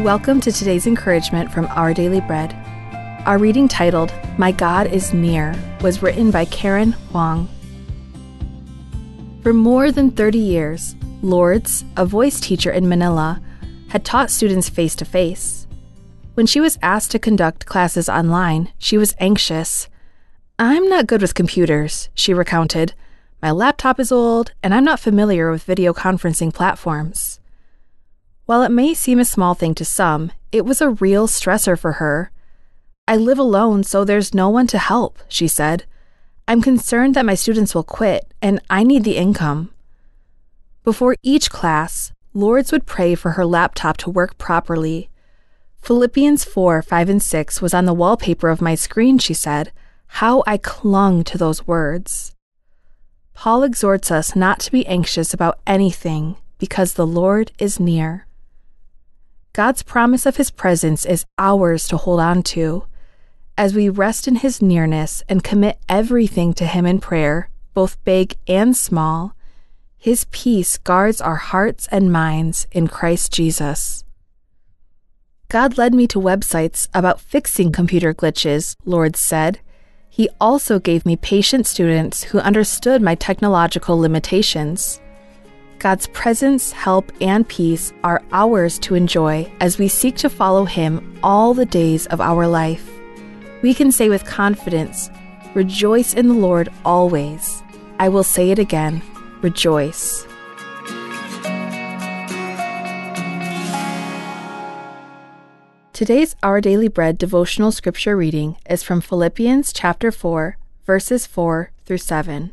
Welcome to today's encouragement from Our Daily Bread. Our reading titled, My God is Near, was written by Karen Huang. For more than 30 years, Lourdes, a voice teacher in Manila, had taught students face to face. When she was asked to conduct classes online, she was anxious. I'm not good with computers, she recounted. My laptop is old, and I'm not familiar with video conferencing platforms. While it may seem a small thing to some, it was a real stressor for her. I live alone, so there's no one to help, she said. I'm concerned that my students will quit, and I need the income. Before each class, Lourdes would pray for her laptop to work properly. Philippians 4 5 and 6 was on the wallpaper of my screen, she said. How I clung to those words. Paul exhorts us not to be anxious about anything because the Lord is near. God's promise of His presence is ours to hold on to. As we rest in His nearness and commit everything to Him in prayer, both big and small, His peace guards our hearts and minds in Christ Jesus. God led me to websites about fixing computer glitches, Lourdes said. He also gave me patient students who understood my technological limitations. God's presence, help, and peace are ours to enjoy as we seek to follow Him all the days of our life. We can say with confidence, Rejoice in the Lord always. I will say it again, rejoice. Today's Our Daily Bread devotional scripture reading is from Philippians chapter 4, verses 4 through 7.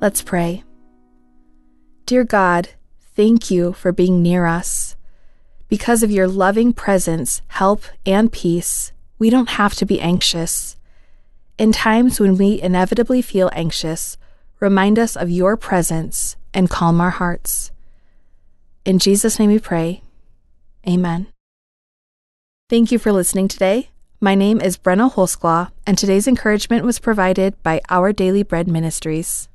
Let's pray. Dear God, thank you for being near us. Because of your loving presence, help, and peace, we don't have to be anxious. In times when we inevitably feel anxious, remind us of your presence and calm our hearts. In Jesus' name we pray. Amen. Thank you for listening today. My name is Brenna Holsklaw, and today's encouragement was provided by Our Daily Bread Ministries.